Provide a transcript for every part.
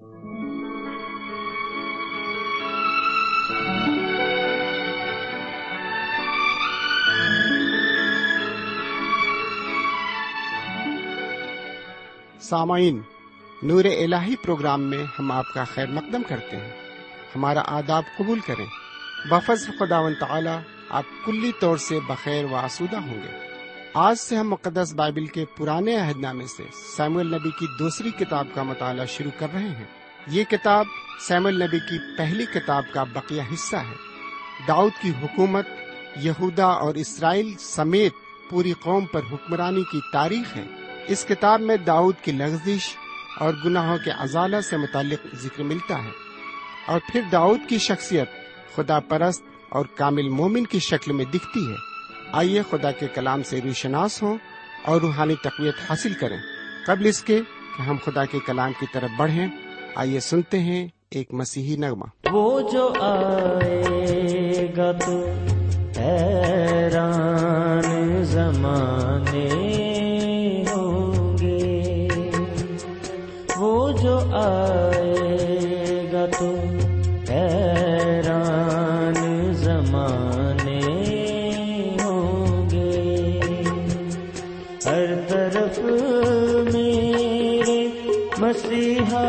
سامعین، نور الہی پروگرام میں ہم آپ کا خیر مقدم کرتے ہیں۔ ہمارا آداب قبول کریں۔ بفظ خدا تعالی، آپ کلی طور سے بخیر و آسودہ ہوں گے۔ آج سے ہم مقدس بائبل کے پرانے عہد نامے سے سیم النبی کی دوسری کتاب کا مطالعہ شروع کر رہے ہیں۔ یہ کتاب سیم النبی کی پہلی کتاب کا بقیہ حصہ ہے۔ داؤد کی حکومت، یہودا اور اسرائیل سمیت پوری قوم پر حکمرانی کی تاریخ ہے۔ اس کتاب میں داؤد کی لغزش اور گناہوں کے ازالہ سے متعلق ذکر ملتا ہے۔ اور پھر داؤد کی شخصیت خدا پرست اور کامل مومن کی شکل میں دکھتی ہے۔ آئیے خدا کے کلام سے روشناس ہوں اور روحانی تقویت حاصل کریں۔ قبل اس کے کہ ہم خدا کے کلام کی طرف بڑھیں، آئیے سنتے ہیں ایک مسیحی نغمہ۔ وہ جو آئے گا تو حیران زمانے ہوں گے۔ وہ جو آئے مسیحا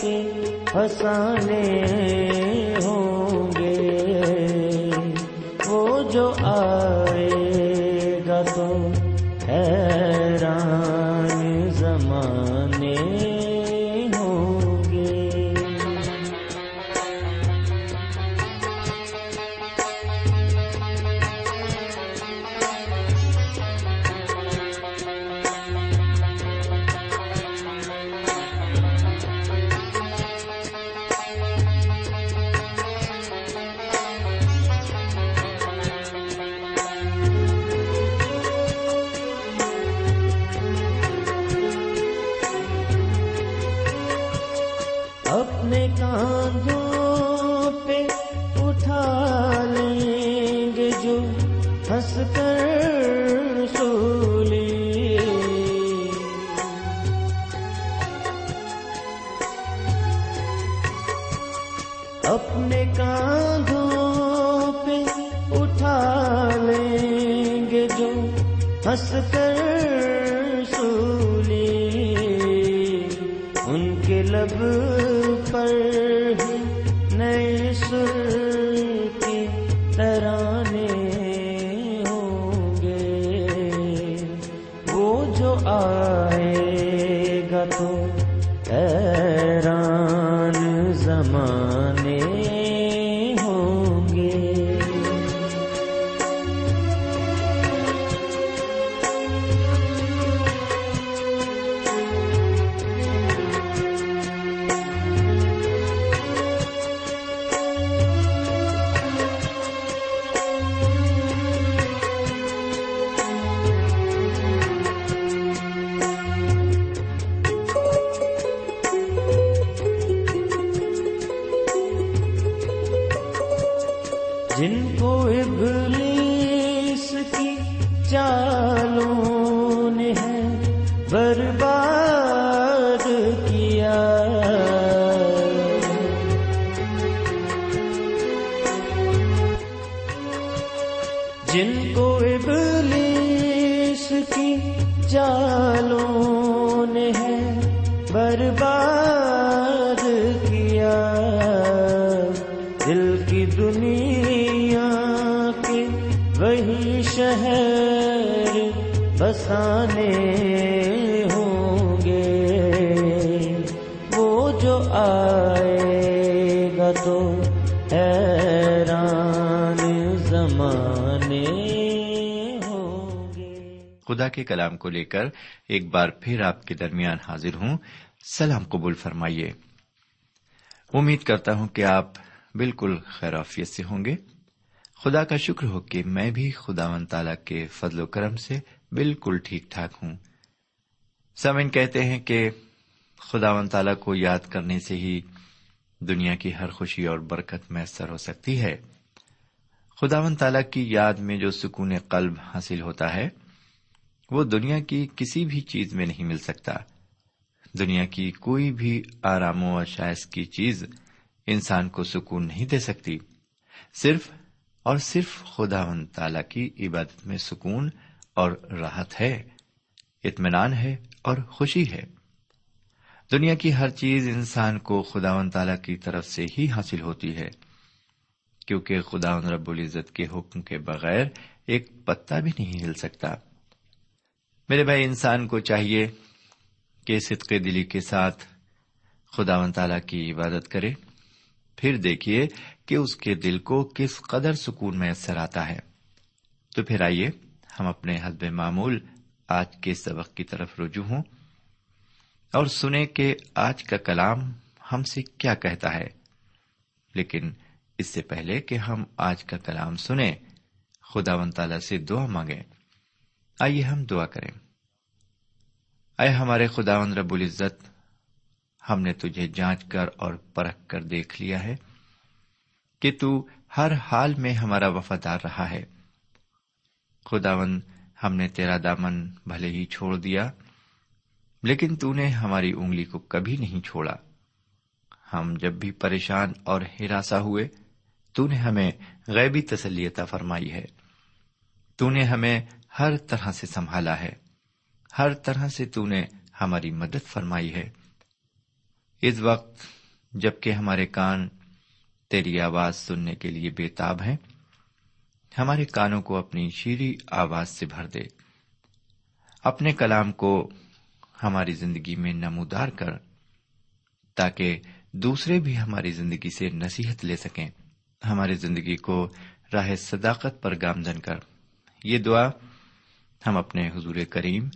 کے فسانے ہوں گے۔ وہ جو آئے تو حیران زمانے خدا کے کلام کو لے کر ایک بار پھر آپ کے درمیان حاضر ہوں۔ سلام قبول فرمائیے۔ امید کرتا ہوں کہ آپ بالکل خیرافیت سے ہوں گے۔ خدا کا شکر ہو کہ میں بھی خدا و تعالی کے فضل و کرم سے بالکل ٹھیک ٹھاک ہوں۔ سمن کہتے ہیں کہ خدا و تعالی کو یاد کرنے سے ہی دنیا کی ہر خوشی اور برکت میسر ہو سکتی ہے۔ خدا و تعالی کی یاد میں جو سکون قلب حاصل ہوتا ہے، وہ دنیا کی کسی بھی چیز میں نہیں مل سکتا۔ دنیا کی کوئی بھی آرام و شائز کی چیز انسان کو سکون نہیں دے سکتی۔ صرف اور صرف خدا و تعالی کی عبادت میں سکون اور راحت ہے، اطمینان ہے اور خوشی ہے۔ دنیا کی ہر چیز انسان کو خدا و تعالی کی طرف سے ہی حاصل ہوتی ہے، کیونکہ خدا رب العزت کے حکم کے بغیر ایک پتا بھی نہیں ہل سکتا۔ میرے بھائی، انسان کو چاہیے کہ صدقے دلی کے ساتھ خدا و تعالی کی عبادت کرے۔ پھر دیکھیے کہ اس کے دل کو کس قدر سکون میسر آتا ہے۔ تو پھر آئیے، ہم اپنے حسب معمول آج کے سبق کی طرف رجوع ہوں۔ اور سنیں کہ آج کا کلام ہم سے کیا کہتا ہے۔ لیکن اس سے پہلے کہ ہم آج کا کلام سنیں خدا و تعالی سے دعا مانگیں۔ آئیے ہم دعا کریں۔ اے ہمارے خدا رب العزت، ہم نے تجھے جانچ کر اور پرکھ کر دیکھ لیا ہے کہ تو ہر حال میں ہمارا وفادار رہا ہے۔ خداون ہم نے تیرا دامن بھلے ہی چھوڑ دیا۔ لیکن تو نے ہماری انگلی کو کبھی نہیں چھوڑا۔ ہم جب بھی پریشان اور ہراساں ہوئے، تو نے ہمیں غیبی تسلیتا فرمائی ہے۔ تو نے ہمیں ہر طرح سے سنبھالا ہے۔ ہر طرح سے تو نے ہماری مدد فرمائی ہے۔ اس وقت جبکہ ہمارے کان تیری آواز سننے کے لیے بےتاب ہیں، ہمارے کانوں کو اپنی شیریں آواز سے بھر دے۔ اپنے کلام کو ہماری زندگی میں نمودار کر، تاکہ دوسرے بھی ہماری زندگی سے نصیحت لے سکیں۔ ہماری زندگی کو راہ صداقت پر گامزن کر۔ یہ دعا ہم اپنے حضور کریم،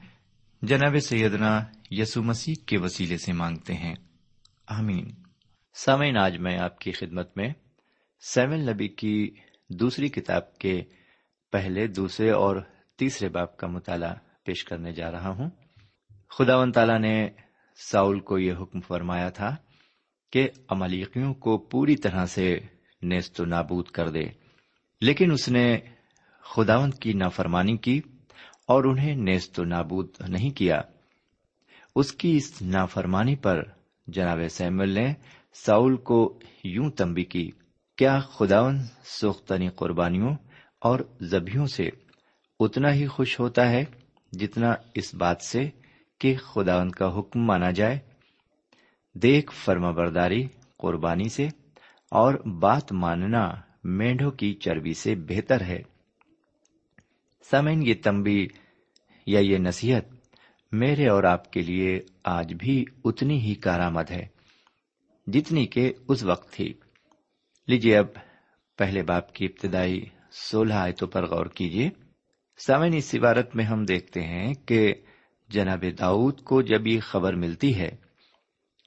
جناب سیدنا یسو مسیح کے وسیلے سے مانگتے ہیں۔ آمین۔ سامعین، آج میں آپ کی خدمت میں سیون نبی کی دوسری کتاب کے پہلے، دوسرے اور تیسرے باپ کا مطالعہ پیش کرنے جا رہا ہوں۔ خدا و نے ساؤل کو یہ حکم فرمایا تھا کہ املیقیوں کو پوری طرح سے نیست و نابود کر دے، لیکن اس نے خداوند کی نافرمانی کی اور انہیں نیست و نابود نہیں کیا۔ اس کی اس نافرمانی پر جناب سیمل نے ساؤل کو یوں تمبی کی، کیا خداون سوختنی قربانیوں اور زبیوں سے اتنا ہی خوش ہوتا ہے جتنا اس بات سے کہ خداون کا حکم مانا جائے۔ دیکھ فرما برداری قربانی سے اور بات ماننا مینڈوں کی چربی سے بہتر ہے۔ سمین یہ تمبی یا یہ نصیحت میرے اور آپ کے لیے آج بھی اتنی ہی کارآمد ہے جتنی کہ اس وقت تھی۔ لیجیے اب پہلے باپ کی ابتدائی سولہ آیتوں پر غور کیجیے سامن اس عبارت میں ہم دیکھتے ہیں کہ جناب داؤد کو جب یہ خبر ملتی ہے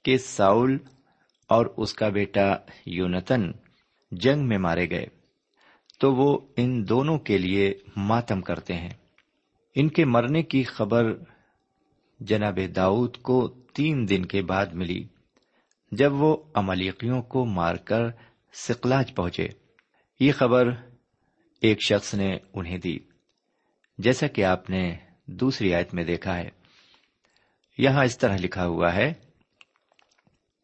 کہ ساؤل اور اس کا بیٹا یونتن جنگ میں مارے گئے، تو وہ ان دونوں کے لیے ماتم کرتے ہیں۔ ان کے مرنے کی خبر جناب داؤد کو تین دن کے بعد ملی، جب وہ املیقیوں کو مار کر سکلاج پہنچے۔ یہ خبر ایک شخص نے انہیں دی، جیسا کہ آپ نے دوسری آیت میں دیکھا ہے۔ یہاں اس طرح لکھا ہوا ہے،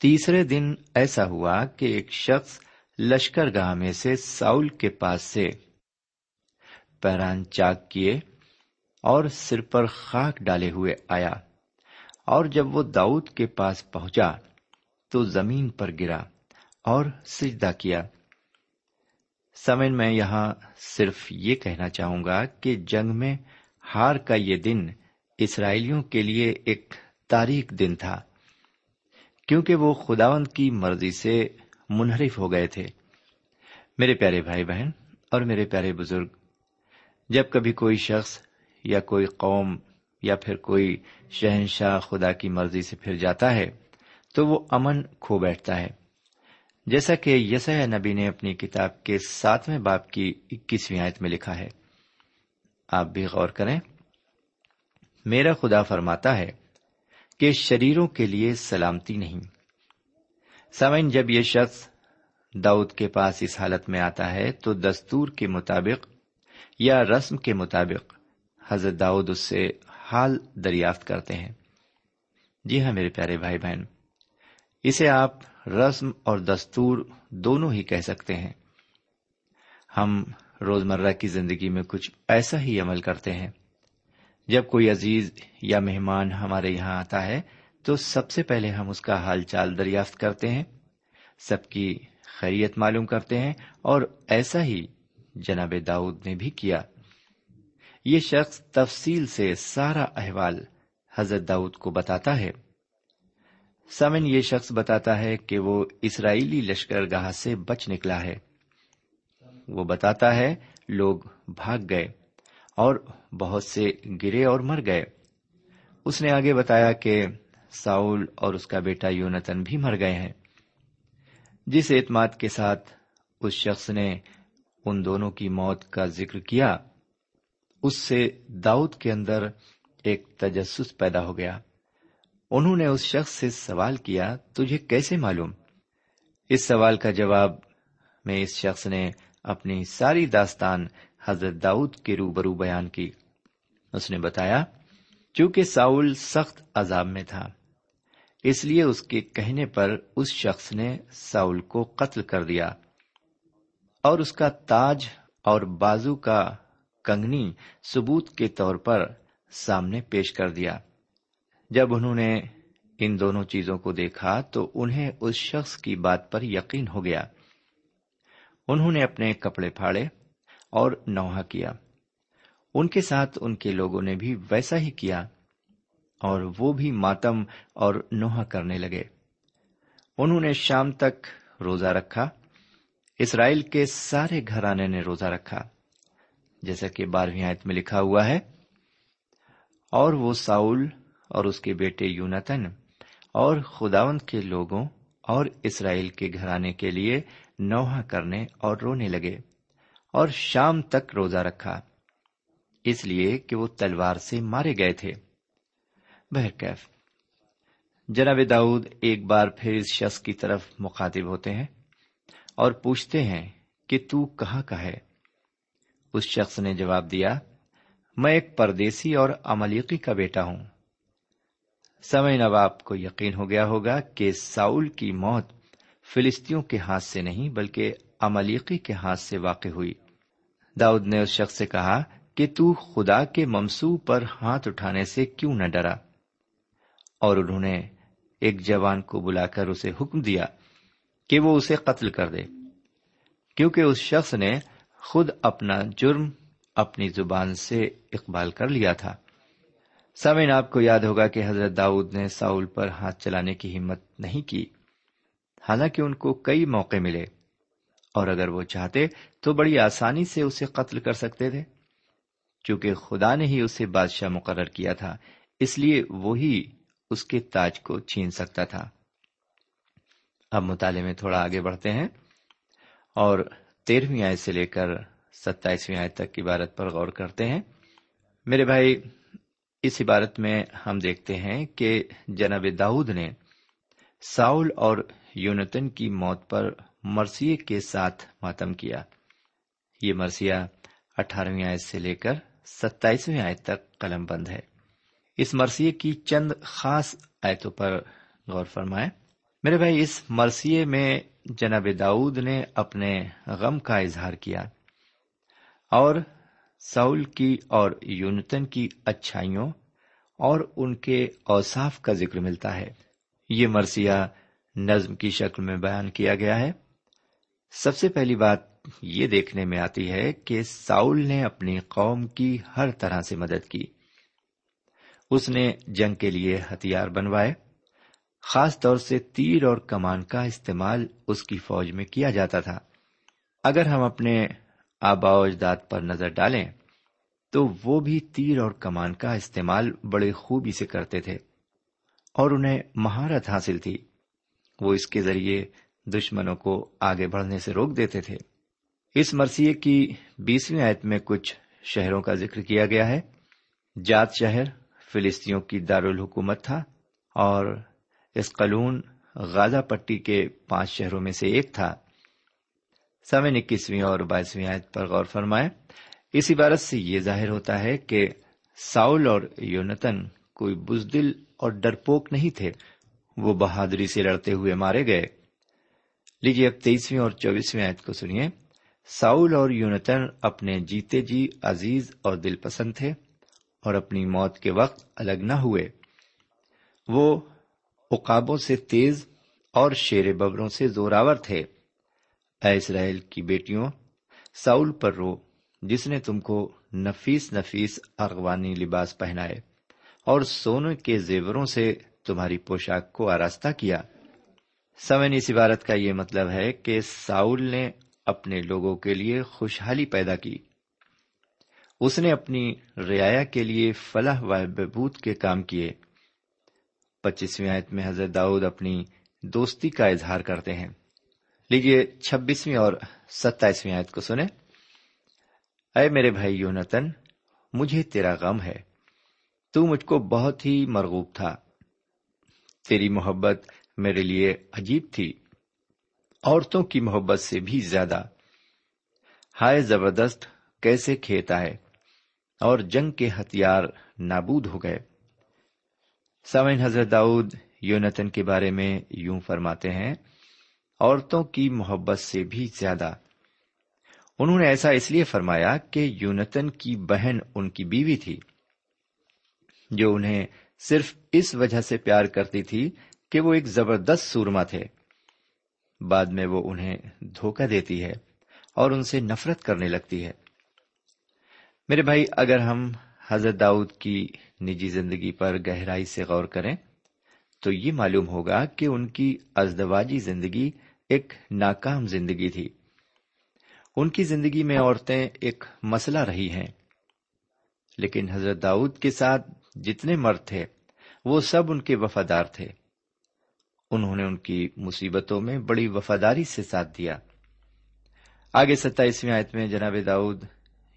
تیسرے دن ایسا ہوا کہ ایک شخص لشکر گاہ میں سے ساؤل کے پاس سے پیران چاک کیے اور سر پر خاک ڈالے ہوئے آیا اور جب وہ داؤد کے پاس پہنچا تو زمین پر گرا اور سجدہ کیا۔ سمن، میں یہاں صرف یہ کہنا چاہوں گا کہ جنگ میں ہار کا یہ دن اسرائیلیوں کے لیے ایک تاریخ دن تھا، کیونکہ وہ خداوند کی مرضی سے منحرف ہو گئے تھے۔ میرے پیارے بھائی بہن اور میرے پیارے بزرگ، جب کبھی کوئی شخص یا کوئی قوم یا پھر کوئی شہنشاہ خدا کی مرضی سے پھر جاتا ہے، تو وہ امن کھو بیٹھتا ہے۔ جیسا کہ یس نبی نے اپنی کتاب کے ساتویں باپ کی اکیسویں آیت میں لکھا ہے۔ آپ بھی غور کریں، میرا خدا فرماتا ہے کہ شریروں کے لیے سلامتی نہیں۔ سمن جب یہ شخص داؤد کے پاس اس حالت میں آتا ہے، تو دستور کے مطابق یا رسم کے مطابق حضرت داؤد اس سے حال دریافت کرتے ہیں۔ جی ہاں میرے پیارے بھائی بہن، اسے آپ رسم اور دستور دونوں ہی کہہ سکتے ہیں۔ ہم روزمرہ کی زندگی میں کچھ ایسا ہی عمل کرتے ہیں۔ جب کوئی عزیز یا مہمان ہمارے یہاں آتا ہے، تو سب سے پہلے ہم اس کا حال چال دریافت کرتے ہیں۔ سب کی خیریت معلوم کرتے ہیں اور ایسا ہی جناب داؤد نے بھی کیا۔ یہ شخص تفصیل سے سارا احوال حضرت داؤد کو بتاتا ہے۔ سمن یہ شخص بتاتا ہے کہ وہ اسرائیلی لشکر گاہ سے بچ نکلا ہے۔ وہ بتاتا ہے، لوگ بھاگ گئے۔ اور بہت سے گرے اور مر گئے۔ اس نے آگے بتایا کہ ساؤل اور اس کا بیٹا یونتن بھی مر گئے ہیں۔ جس اعتماد کے ساتھ اس شخص نے ان دونوں کی موت کا ذکر کیا، اس سے داؤد کے اندر ایک تجسس پیدا ہو گیا۔ انہوں نے اس شخص سے سوال کیا، تجھے کیسے معلوم؟ اس سوال کا جواب میں اس شخص نے اپنی ساری داستان حضرت داؤد کے روبرو بیان کی۔ اس نے بتایا، چونکہ ساؤل سخت عذاب میں تھا، اس لیے اس کے کہنے پر اس شخص نے ساؤل کو قتل کر دیا۔ اور اس کا تاج اور بازو کا کنگنی ثبوت کے طور پر سامنے پیش کر دیا۔ جب انہوں نے ان دونوں چیزوں کو دیکھا تو انہیں اس شخص کی بات پر یقین ہو گیا۔ انہوں نے اپنے کپڑے پھاڑے۔ اور نوحا کیا۔ ان کے ساتھ ان کے لوگوں نے بھی ویسا ہی کیا اور وہ بھی ماتم اور نوحا کرنے لگے۔ انہوں نے شام تک روزہ رکھا، اسرائیل کے سارے گھرانے نے روزہ رکھا، جیسا کہ بارہویں آیت میں لکھا ہوا ہے۔ اور وہ ساؤل اور اس کے بیٹے یونتن اور خداوند کے لوگوں اور اسرائیل کے گھرانے کے لیے نوحا کرنے اور رونے لگے۔ اور شام تک روزہ رکھا، اس لیے کہ وہ تلوار سے مارے گئے تھے۔ بہرکیف، جناب داؤد ایک بار پھر اس شخص کی طرف مخاطب ہوتے ہیں اور پوچھتے ہیں کہ تو کہاں کا ہے؟ اس شخص نے جواب دیا، میں ایک پردیسی اور املیقی کا بیٹا ہوں۔ سمے نواب کو یقین ہو گیا ہوگا کہ ساؤل کی موت فلسطینوں کے ہاتھ سے نہیں بلکہ املیقی کے ہاتھ سے واقع ہوئی۔ داؤد نے اس شخص سے کہا کہ تو خدا کے ممسو پر ہاتھ اٹھانے سے کیوں نہ ڈرا۔ اور انہوں نے ایک جوان کو بلا کر اسے حکم دیا کہ وہ اسے قتل کر دے۔ کیونکہ اس شخص نے خود اپنا جرم اپنی زبان سے اقبال کر لیا تھا۔ سمین آپ کو یاد ہوگا کہ حضرت داؤد نے ساؤل پر ہاتھ چلانے کی ہمت نہیں کی۔ حالانکہ ان کو کئی موقع ملے۔ اور اگر وہ چاہتے تو بڑی آسانی سے اسے قتل کر سکتے تھے۔ چونکہ خدا نے ہی اسے بادشاہ مقرر کیا تھا، اس لیے وہی اس کے تاج کو چھین سکتا تھا۔ اب مطالعے میں تھوڑا آگے بڑھتے ہیں۔ اور تیرہویں آئے سے لے کر ستائیسویں آئے تک عبارت پر غور کرتے ہیں۔ میرے بھائی، اس عبارت میں ہم دیکھتے ہیں کہ جناب داؤد نے ساؤل اور یونتن کی موت پر مرثیے کے ساتھ ماتم کیا۔ یہ مرثیہ اٹھارہویں آیت سے لے کر ستائیسویں آیت تک قلم بند ہے۔ اس مرثیے کی چند خاص آیتوں پر غور فرمائے میرے بھائی، اس مرثیے میں جناب داؤد نے اپنے غم کا اظہار کیا اور ساؤل کی اور یونتن کی اچھائیوں اور ان کے اوصاف کا ذکر ملتا ہے۔ یہ مرثیہ نظم کی شکل میں بیان کیا گیا ہے۔ سب سے پہلی بات یہ دیکھنے میں آتی ہے کہ ساؤل نے اپنی قوم کی ہر طرح سے مدد کی۔ اس نے جنگ کے لیے ہتھیار بنوائے۔ خاص طور سے تیر اور کمان کا استعمال اس کی فوج میں کیا جاتا تھا۔ اگر ہم اپنے آبا اجداد پر نظر ڈالیں، تو وہ بھی تیر اور کمان کا استعمال بڑے خوبی سے کرتے تھے اور انہیں مہارت حاصل تھی۔ وہ اس کے ذریعے دشمنوں کو آگے بڑھنے سے روک دیتے تھے۔ اس مرثیے کی بیسویں آیت میں کچھ شہروں کا ذکر کیا گیا ہے۔ جات شہر فلسطینوں کی دارالحکومت تھا اور اس قلون غازہ پٹی کے پانچ شہروں میں سے ایک تھا۔ سمن اکیسویں اور بائیسویں آیت پر غور فرمائے اس عبارت سے یہ ظاہر ہوتا ہے کہ ساؤل اور یونتن کوئی بزدل اور ڈرپوک نہیں تھے۔ وہ بہادری سے لڑتے ہوئے مارے گئے۔ لیجیے اب تیئیسویں اور چوبیسویں آیت کو سنیے۔ ساؤل اور یونتن اپنے جیتے جی عزیز اور دل پسند تھے اور اپنی موت کے وقت الگ نہ ہوئے۔ وہ اقابوں سے تیز اور شیر ببروں سے زوراور تھے۔ اے اسرائیل کی بیٹیوں، ساؤل پر رو، جس نے تم کو نفیس نفیس ارغوانی لباس پہنائے اور سونے کے زیوروں سے تمہاری پوشاک کو آراستہ کیا۔ سمن اس عبارت کا یہ مطلب ہے کہ ساؤل نے اپنے لوگوں کے لیے خوشحالی پیدا کی۔ اس نے اپنی رعایا کے لیے فلاح و بہبود کے کام کیے۔ پچیسویں آیت میں حضرت داؤد اپنی دوستی کا اظہار کرتے ہیں۔ لیجیے چھبیسویں اور ستائیسویں آیت کو سنیں۔ اے میرے بھائی یونتن، مجھے تیرا غم ہے۔ تو مجھ کو بہت ہی مرغوب تھا۔ تیری محبت میرے لیے عجیب تھی۔ عورتوں کی محبت سے بھی زیادہ۔ ہائے زبردست، کیسے کھیت آئے؟ اور جنگ کے ہتھیار نابود ہو گئے۔ سامعین، حضرت داؤد یونتن کے بارے میں یوں فرماتے ہیں، عورتوں کی محبت سے بھی زیادہ۔ انہوں نے ایسا اس لیے فرمایا کہ یونتن کی بہن ان کی بیوی تھی، جو انہیں صرف اس وجہ سے پیار کرتی تھی کہ وہ ایک زبردست سورما تھے۔ بعد میں وہ انہیں دھوکہ دیتی ہے اور ان سے نفرت کرنے لگتی ہے۔ میرے بھائی، اگر ہم حضرت داؤد کی نجی زندگی پر گہرائی سے غور کریں، تو یہ معلوم ہوگا کہ ان کی ازدواجی زندگی ایک ناکام زندگی تھی۔ ان کی زندگی میں عورتیں ایک مسئلہ رہی ہیں۔ لیکن حضرت داؤد کے ساتھ جتنے مرد تھے، وہ سب ان کے وفادار تھے۔ انہوں نے ان کی مصیبتوں میں بڑی وفاداری سے ساتھ دیا۔ آگے ستائیسویں آیت میں جناب داؤد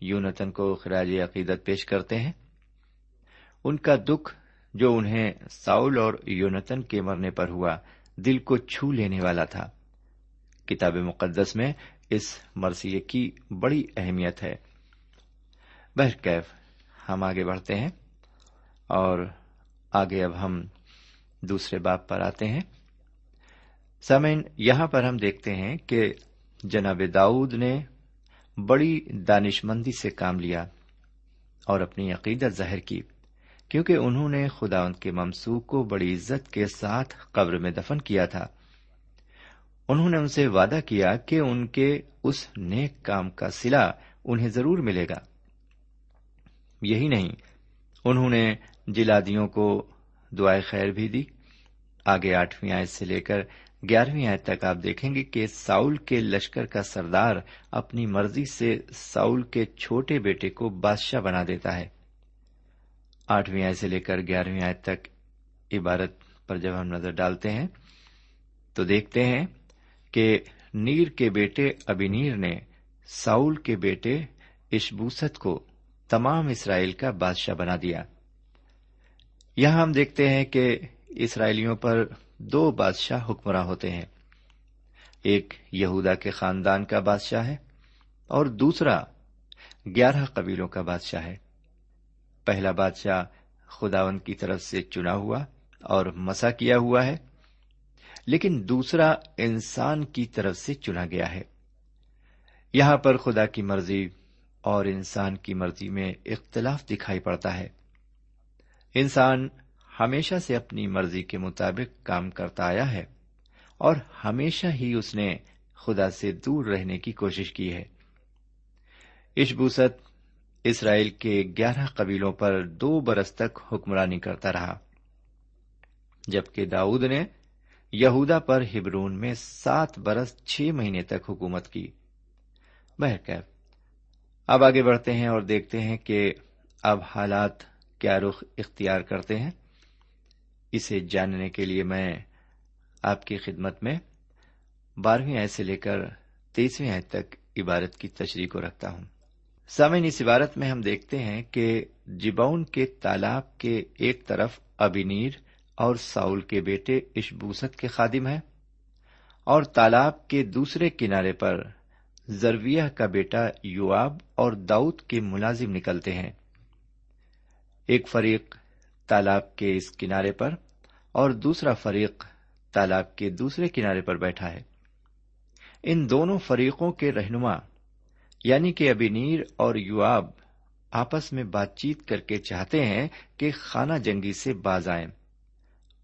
یونتن کو خراج عقیدت پیش کرتے ہیں۔ ان کا دکھ جو انہیں ساؤل اور یونتن کے مرنے پر ہوا، دل کو چھو لینے والا تھا۔ کتاب مقدس میں اس مرثیے کی بڑی اہمیت ہے۔ بہرکیف، ہم آگے بڑھتے ہیں اور آگے اب ہم دوسرے باپ پر آتے ہیں۔ سمین یہاں پر ہم دیکھتے ہیں کہ جناب داؤد نے بڑی دانش مندی سے کام لیا اور اپنی عقیدت ظاہر کی، کیونکہ انہوں نے خدا ان کے ممسوخ کو بڑی عزت کے ساتھ قبر میں دفن کیا تھا۔ انہوں نے ان سے وعدہ کیا کہ ان کے اس نیک کام کا سلا انہیں ضرور ملے گا۔ یہی نہیں، انہوں نے جلادیوں کو دعائیں خیر بھی دی، آگے آٹھویں آئے سے لے کر گیارہویں آیت تک آپ دیکھیں گے کہ ساؤل کے لشکر کا سردار اپنی مرضی سے ساؤل کے چھوٹے بیٹے کو بادشاہ بنا دیتا ہے۔ آٹھویں آیت سے لے کر گیارہویں آیت تک عبارت پر جب ہم نظر ڈالتے ہیں تو دیکھتے ہیں کہ نیر کے بیٹے ابینیر نے ساؤل کے بیٹے اشبوست کو تمام اسرائیل کا بادشاہ بنا دیا۔ یہاں ہم دیکھتے ہیں کہ اسرائیلیوں پر دو بادشاہ حکمراں ہوتے ہیں۔ ایک یہودا کے خاندان کا بادشاہ ہے اور دوسرا گیارہ قبیلوں کا بادشاہ ہے۔ پہلا بادشاہ خداون کی طرف سے چنا ہوا اور مسا کیا ہوا ہے، لیکن دوسرا انسان کی طرف سے چنا گیا ہے۔ یہاں پر خدا کی مرضی اور انسان کی مرضی میں اختلاف دکھائی پڑتا ہے۔ انسان ہمیشہ سے اپنی مرضی کے مطابق کام کرتا آیا ہے اور ہمیشہ ہی اس نے خدا سے دور رہنے کی کوشش کی ہے۔ اشبوست اسرائیل کے گیارہ قبیلوں پر دو برس تک حکمرانی کرتا رہا، جبکہ داؤد نے یہودا پر ہبرون میں سات برس چھ مہینے تک حکومت کی۔ بہرکیف، اب آگے بڑھتے ہیں اور دیکھتے ہیں کہ اب حالات کیا رخ اختیار کرتے ہیں۔ اسے جاننے کے لیے میں آپ کی خدمت میں بارہویں آئے سے لے کر تیسویں آئے تک عبارت کی تشریح کو رکھتا ہوں۔ سامعین، اس عبارت میں ہم دیکھتے ہیں کہ جباؤن کے تالاب کے ایک طرف ابینیر اور ساؤل کے بیٹے اشبوست کے خادم ہیں اور تالاب کے دوسرے کنارے پر زرویہ کا بیٹا یواب اور داؤد کے ملازم نکلتے ہیں۔ ایک فریق تالاب کے اس کنارے پر اور دوسرا فریق تالاب کے دوسرے کنارے پر بیٹھا ہے۔ ان دونوں فریقوں کے رہنما یعنی کہ ابینیر اور یواب آپس میں بات چیت کر کے چاہتے ہیں کہ خانہ جنگی سے باز آئیں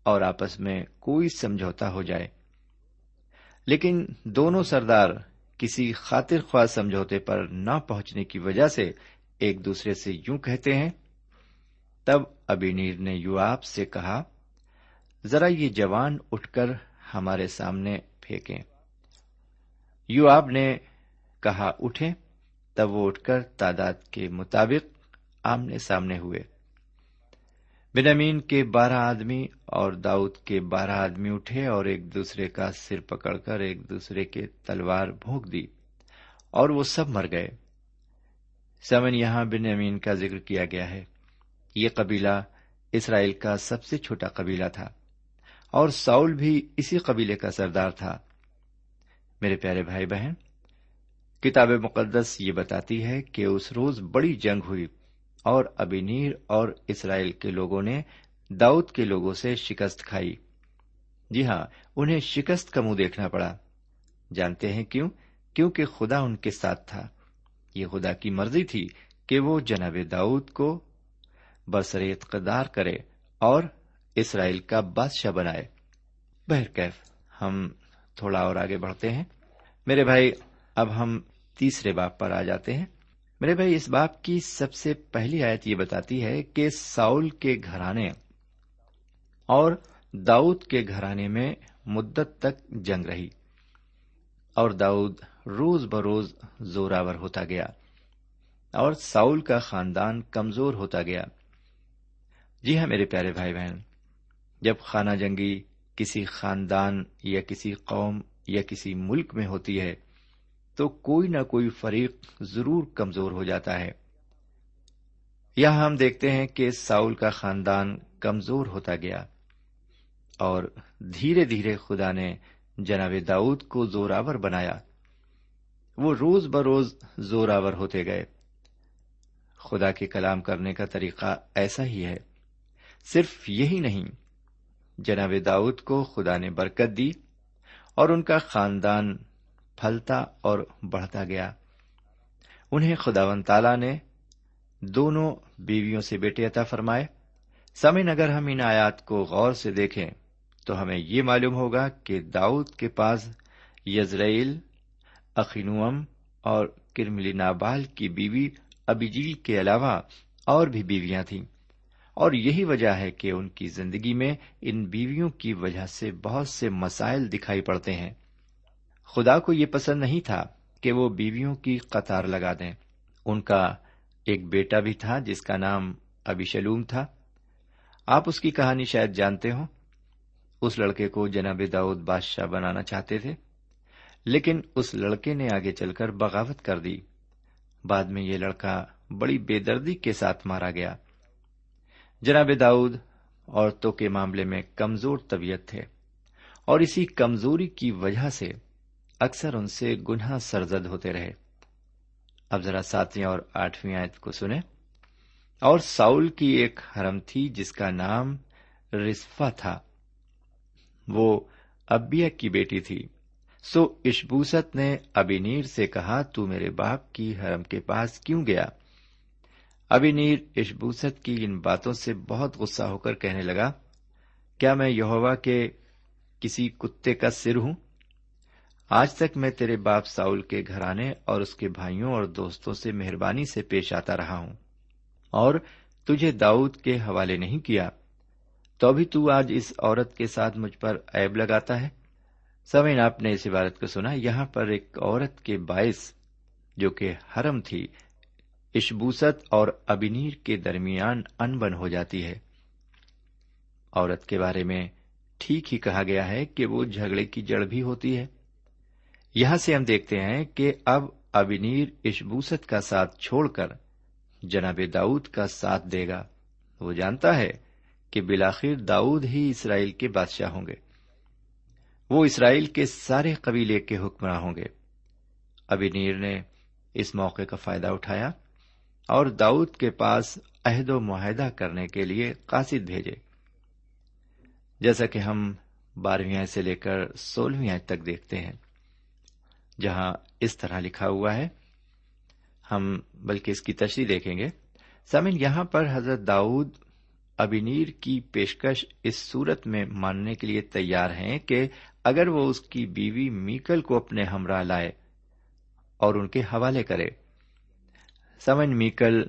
اور آپس میں کوئی سمجھوتا ہو جائے۔ لیکن دونوں سردار کسی خاطر خواہ سمجھوتے پر نہ پہنچنے کی وجہ سے ایک دوسرے سے یوں کہتے ہیں تب ابینیر نے یواب سے کہا، ذرا یہ جوان اٹھ کر ہمارے سامنے پھینکیں۔ یواب نے کہا اٹھے تب وہ اٹھ کر تعداد کے مطابق آمنے سامنے ہوئے۔ بنامین کے بارہ آدمی اور داؤد کے بارہ آدمی اٹھے اور ایک دوسرے کا سر پکڑ کر ایک دوسرے کے تلوار بھونک دی اور وہ سب مر گئے۔ سمن یہاں بن امین کا ذکر کیا گیا ہے۔ یہ قبیلہ اسرائیل کا سب سے چھوٹا قبیلہ تھا اور ساؤل بھی اسی قبیلے کا سردار تھا۔ میرے پیارے بھائی بہن، کتاب مقدس یہ بتاتی ہے کہ اس روز بڑی جنگ ہوئی اور ابینیر اور اسرائیل کے لوگوں نے داؤد کے لوگوں سے شکست کھائی۔ جی ہاں انہیں شکست کا منہ دیکھنا پڑا۔ جانتے ہیں کیوں؟ کیونکہ خدا ان کے ساتھ تھا۔ یہ خدا کی مرضی تھی کہ وہ جناب داؤد کو برسر اقتدار کرے اور اسرائیل کا بادشاہ بنائے۔ بہرکیف ہم تھوڑا اور آگے بڑھتے ہیں۔ میرے بھائی، اب ہم تیسرے باپ پر آ جاتے ہیں۔ میرے بھائی، اس باپ کی سب سے پہلی آیت یہ بتاتی ہے کہ ساؤل کے گھرانے اور داؤد کے گھرانے میں مدت تک جنگ رہی اور داؤد روز بروز زوراور ہوتا گیا اور ساؤل کا خاندان کمزور ہوتا گیا۔ جی ہاں میرے پیارے بھائی بہن، جب خانہ جنگی کسی خاندان یا کسی قوم یا کسی ملک میں ہوتی ہے، تو کوئی نہ کوئی فریق ضرور کمزور ہو جاتا ہے۔ یہاں ہم دیکھتے ہیں کہ ساؤل کا خاندان کمزور ہوتا گیا اور دھیرے دھیرے خدا نے جناب داؤد کو زوراور بنایا۔ وہ روز بروز زوراور ہوتے گئے۔ خدا کے کلام کرنے کا طریقہ ایسا ہی ہے۔ صرف یہی نہیں، جناب داؤد کو خدا نے برکت دی اور ان کا خاندان پھلتا اور بڑھتا گیا۔ انہیں خداون تالا نے دونوں بیویوں سے بیٹے عطا فرمائے۔ سمن اگر ہم ان آیات کو غور سے دیکھیں تو ہمیں یہ معلوم ہوگا کہ داؤد کے پاس یزرائیل، اخینوم اور کرملی نابال کی بیوی ابیجیل کے علاوہ اور بھی بیویاں تھیں۔ اور یہی وجہ ہے کہ ان کی زندگی میں ان بیویوں کی وجہ سے بہت سے مسائل دکھائی پڑتے ہیں۔ خدا کو یہ پسند نہیں تھا کہ وہ بیویوں کی قطار لگا دیں۔ ان کا ایک بیٹا بھی تھا جس کا نام ابھی شلوم تھا۔ آپ اس کی کہانی شاید جانتے ہو اس لڑکے کو جناب داؤد بادشاہ بنانا چاہتے تھے، لیکن اس لڑکے نے آگے چل کر بغاوت کر دی۔ بعد میں یہ لڑکا بڑی بے دردی کے ساتھ مارا گیا۔ جناب داؤد، عورتوں کے معاملے میں کمزور طبیعت تھے اور اسی کمزوری کی وجہ سے اکثر ان سے گناہ سرزد ہوتے رہے۔ اب ذرا ساتویں اور آٹھویں آیت کو سنیں۔ اور ساؤل کی ایک حرم تھی جس کا نام رسفا تھا۔ وہ ابیا کی بیٹی تھی۔ سو اشبوست نے ابینیر سے کہا، تو میرے باپ کی حرم کے پاس کیوں گیا؟ ابھی نیر اشبوست کی ان باتوں سے بہت غصہ ہو کر کہنے لگا، کیا میں یہوا کے کسی کتے کا سر ہوں؟ آج تک میں تیرے باپ ساؤل کے گھرانے اور اس کے بھائیوں اور دوستوں سے مہربانی سے پیش آتا رہا ہوں اور تجھے داؤد کے حوالے نہیں کیا۔ تو ابھی تو آج اس عورت کے ساتھ مجھ پر ایب لگاتا ہے۔ سمین آپ نے اس عبارت کو سنا، یہاں پر ایک عورت کے باعث جو کہ حرم تھی اشبوست اور ابنیر کے درمیان ان بن ہو جاتی ہے۔ عورت کے بارے میں ٹھیک ہی کہا گیا ہے کہ وہ جھگڑے کی جڑ بھی ہوتی ہے۔ یہاں سے ہم دیکھتے ہیں کہ اب ابنیر اشبوست کا ساتھ چھوڑ کر جناب داؤد کا ساتھ دے گا۔ وہ جانتا ہے کہ بلاخر داؤد ہی اسرائیل کے بادشاہ ہوں گے۔ وہ اسرائیل کے سارے قبیلے کے حکمراں ہوں گے۔ ابنیر نے اس موقع کا فائدہ اٹھایا۔ اور داؤد کے پاس عہد و معاہدہ کرنے کے لیے قاصد بھیجے۔ جیسا کہ ہم بارہویں سے لے کر سولہویں تک دیکھتے ہیں، جہاں اس طرح لکھا ہوا ہے، ہم بلکہ اس کی تشریح دیکھیں گے۔ سمن یہاں پر حضرت داؤد ابینیر کی پیشکش اس صورت میں ماننے کے لیے تیار ہیں کہ اگر وہ اس کی بیوی میکل کو اپنے ہمراہ لائے اور ان کے حوالے کرے سمن میکل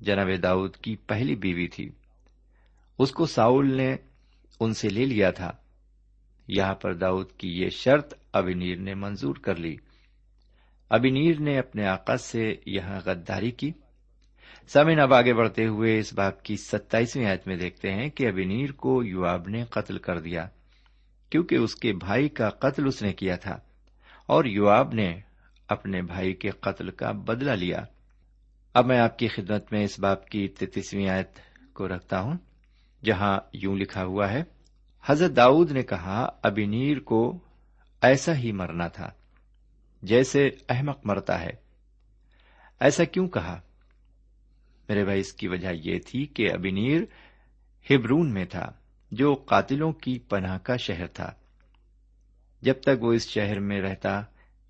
جناب داؤد کی پہلی بیوی تھی۔ اس کو ساؤل نے ان سے لے لیا تھا۔ یہاں پر داؤد کی یہ شرط ابینیر نے منظور کر لی۔ ابینیر نے اپنے آقا سے یہاں غداری کی۔ سمن اب آگے بڑھتے ہوئے اس باپ کی ستائیسویں آیت میں دیکھتے ہیں کہ ابینیر کو یواب نے قتل کر دیا، کیونکہ اس کے بھائی کا قتل اس نے کیا تھا اور یواب نے اپنے بھائی کے قتل کا بدلہ لیا۔ اب میں آپ کی خدمت میں اس باپ کی تیتیسویں آیت کو رکھتا ہوں، جہاں یوں لکھا ہوا ہے، حضرت داؤد نے کہا ابینیر کو ایسا ہی مرنا تھا جیسے احمق مرتا ہے۔ ایسا کیوں کہا؟ میرے بھائی، اس کی وجہ یہ تھی کہ ابینیر ہبرون میں تھا، جو قاتلوں کی پناہ کا شہر تھا۔ جب تک وہ اس شہر میں رہتا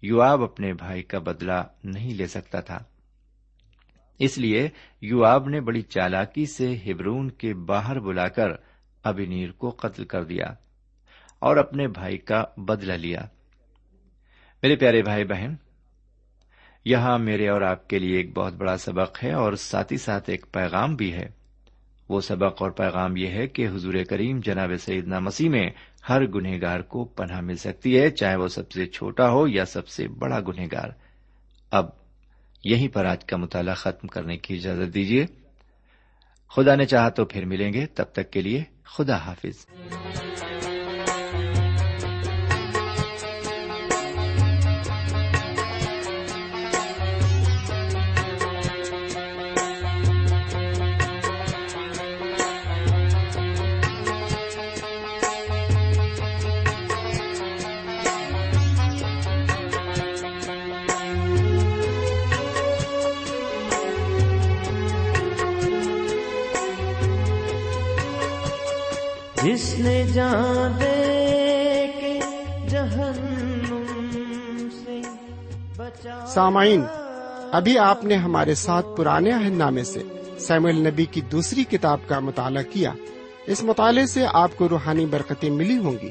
یواب اپنے بھائی کا بدلہ نہیں لے سکتا تھا۔ اس لیے یواب نے بڑی چالاکی سے ہبرون کے باہر بلا کر ابینیر کو قتل کر دیا اور اپنے بھائی کا بدلہ لیا۔ میرے پیارے بھائی بہن، یہاں میرے اور آپ کے لیے ایک بہت بڑا سبق ہے اور ساتھ ہی ساتھ ایک پیغام بھی ہے۔ وہ سبق اور پیغام یہ ہے کہ حضور کریم جناب سیدنا مسیح میں ہر گنہگار کو پناہ مل سکتی ہے، چاہے وہ سب سے چھوٹا ہو یا سب سے بڑا گنہگار۔ اب یہیں پر آج کا مطالعہ ختم کرنے کی اجازت دیجیے۔ خدا نے چاہا تو پھر ملیں گے۔ تب تک کے لیے خدا حافظ۔ جس نے جان دے کے جہنم سے بچا سامعین، ابھی آپ نے ہمارے ساتھ پرانے عہد نامے سے سیمل نبی کی دوسری کتاب کا مطالعہ کیا۔ اس مطالعے سے آپ کو روحانی برکتیں ملی ہوں گی۔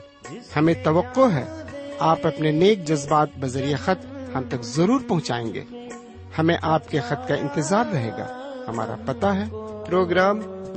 ہمیں توقع ہے آپ اپنے نیک جذبات بذریعہ خط ہم تک ضرور پہنچائیں گے۔ ہمیں آپ کے خط کا انتظار رہے گا۔ ہمارا پتہ ہے، پروگرام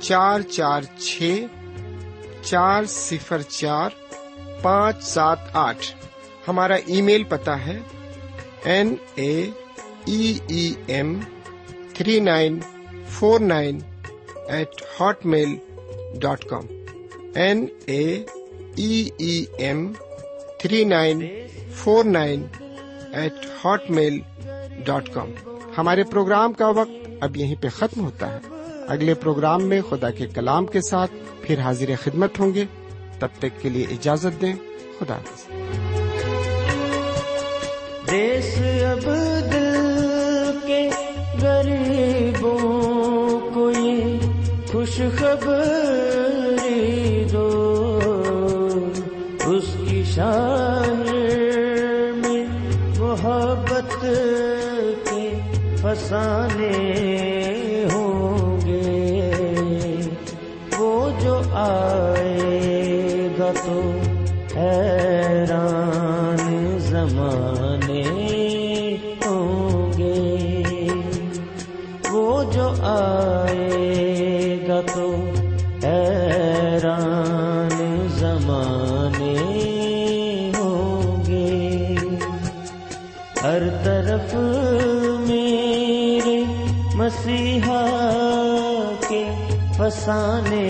چار چار چھ، چار صفر چار، پانچ سات آٹھ۔ ہمارا ای میل پتا ہے N A E M three nine four nine eight hotmail dot com. N A E M three nine four nine eight hotmail dot com. ہمارے پروگرام کا وقت اب یہیں پہ ختم ہوتا ہے۔ اگلے پروگرام میں خدا کے کلام کے ساتھ پھر حاضر خدمت ہوں گے۔ تب تک کے لیے اجازت دیں۔ خدا حافظ۔ دیس اب دل کے غریبوں کو یہ خوش خبری دو۔ اس کی شاعر میں محبت کے فسانے ہوں۔ آئے گا تو حیران زمانے ہوں گے۔ وہ جو آئے گا تو حیران زمانے ہوں گے۔ ہر طرف میرے مسیحا کے فسانے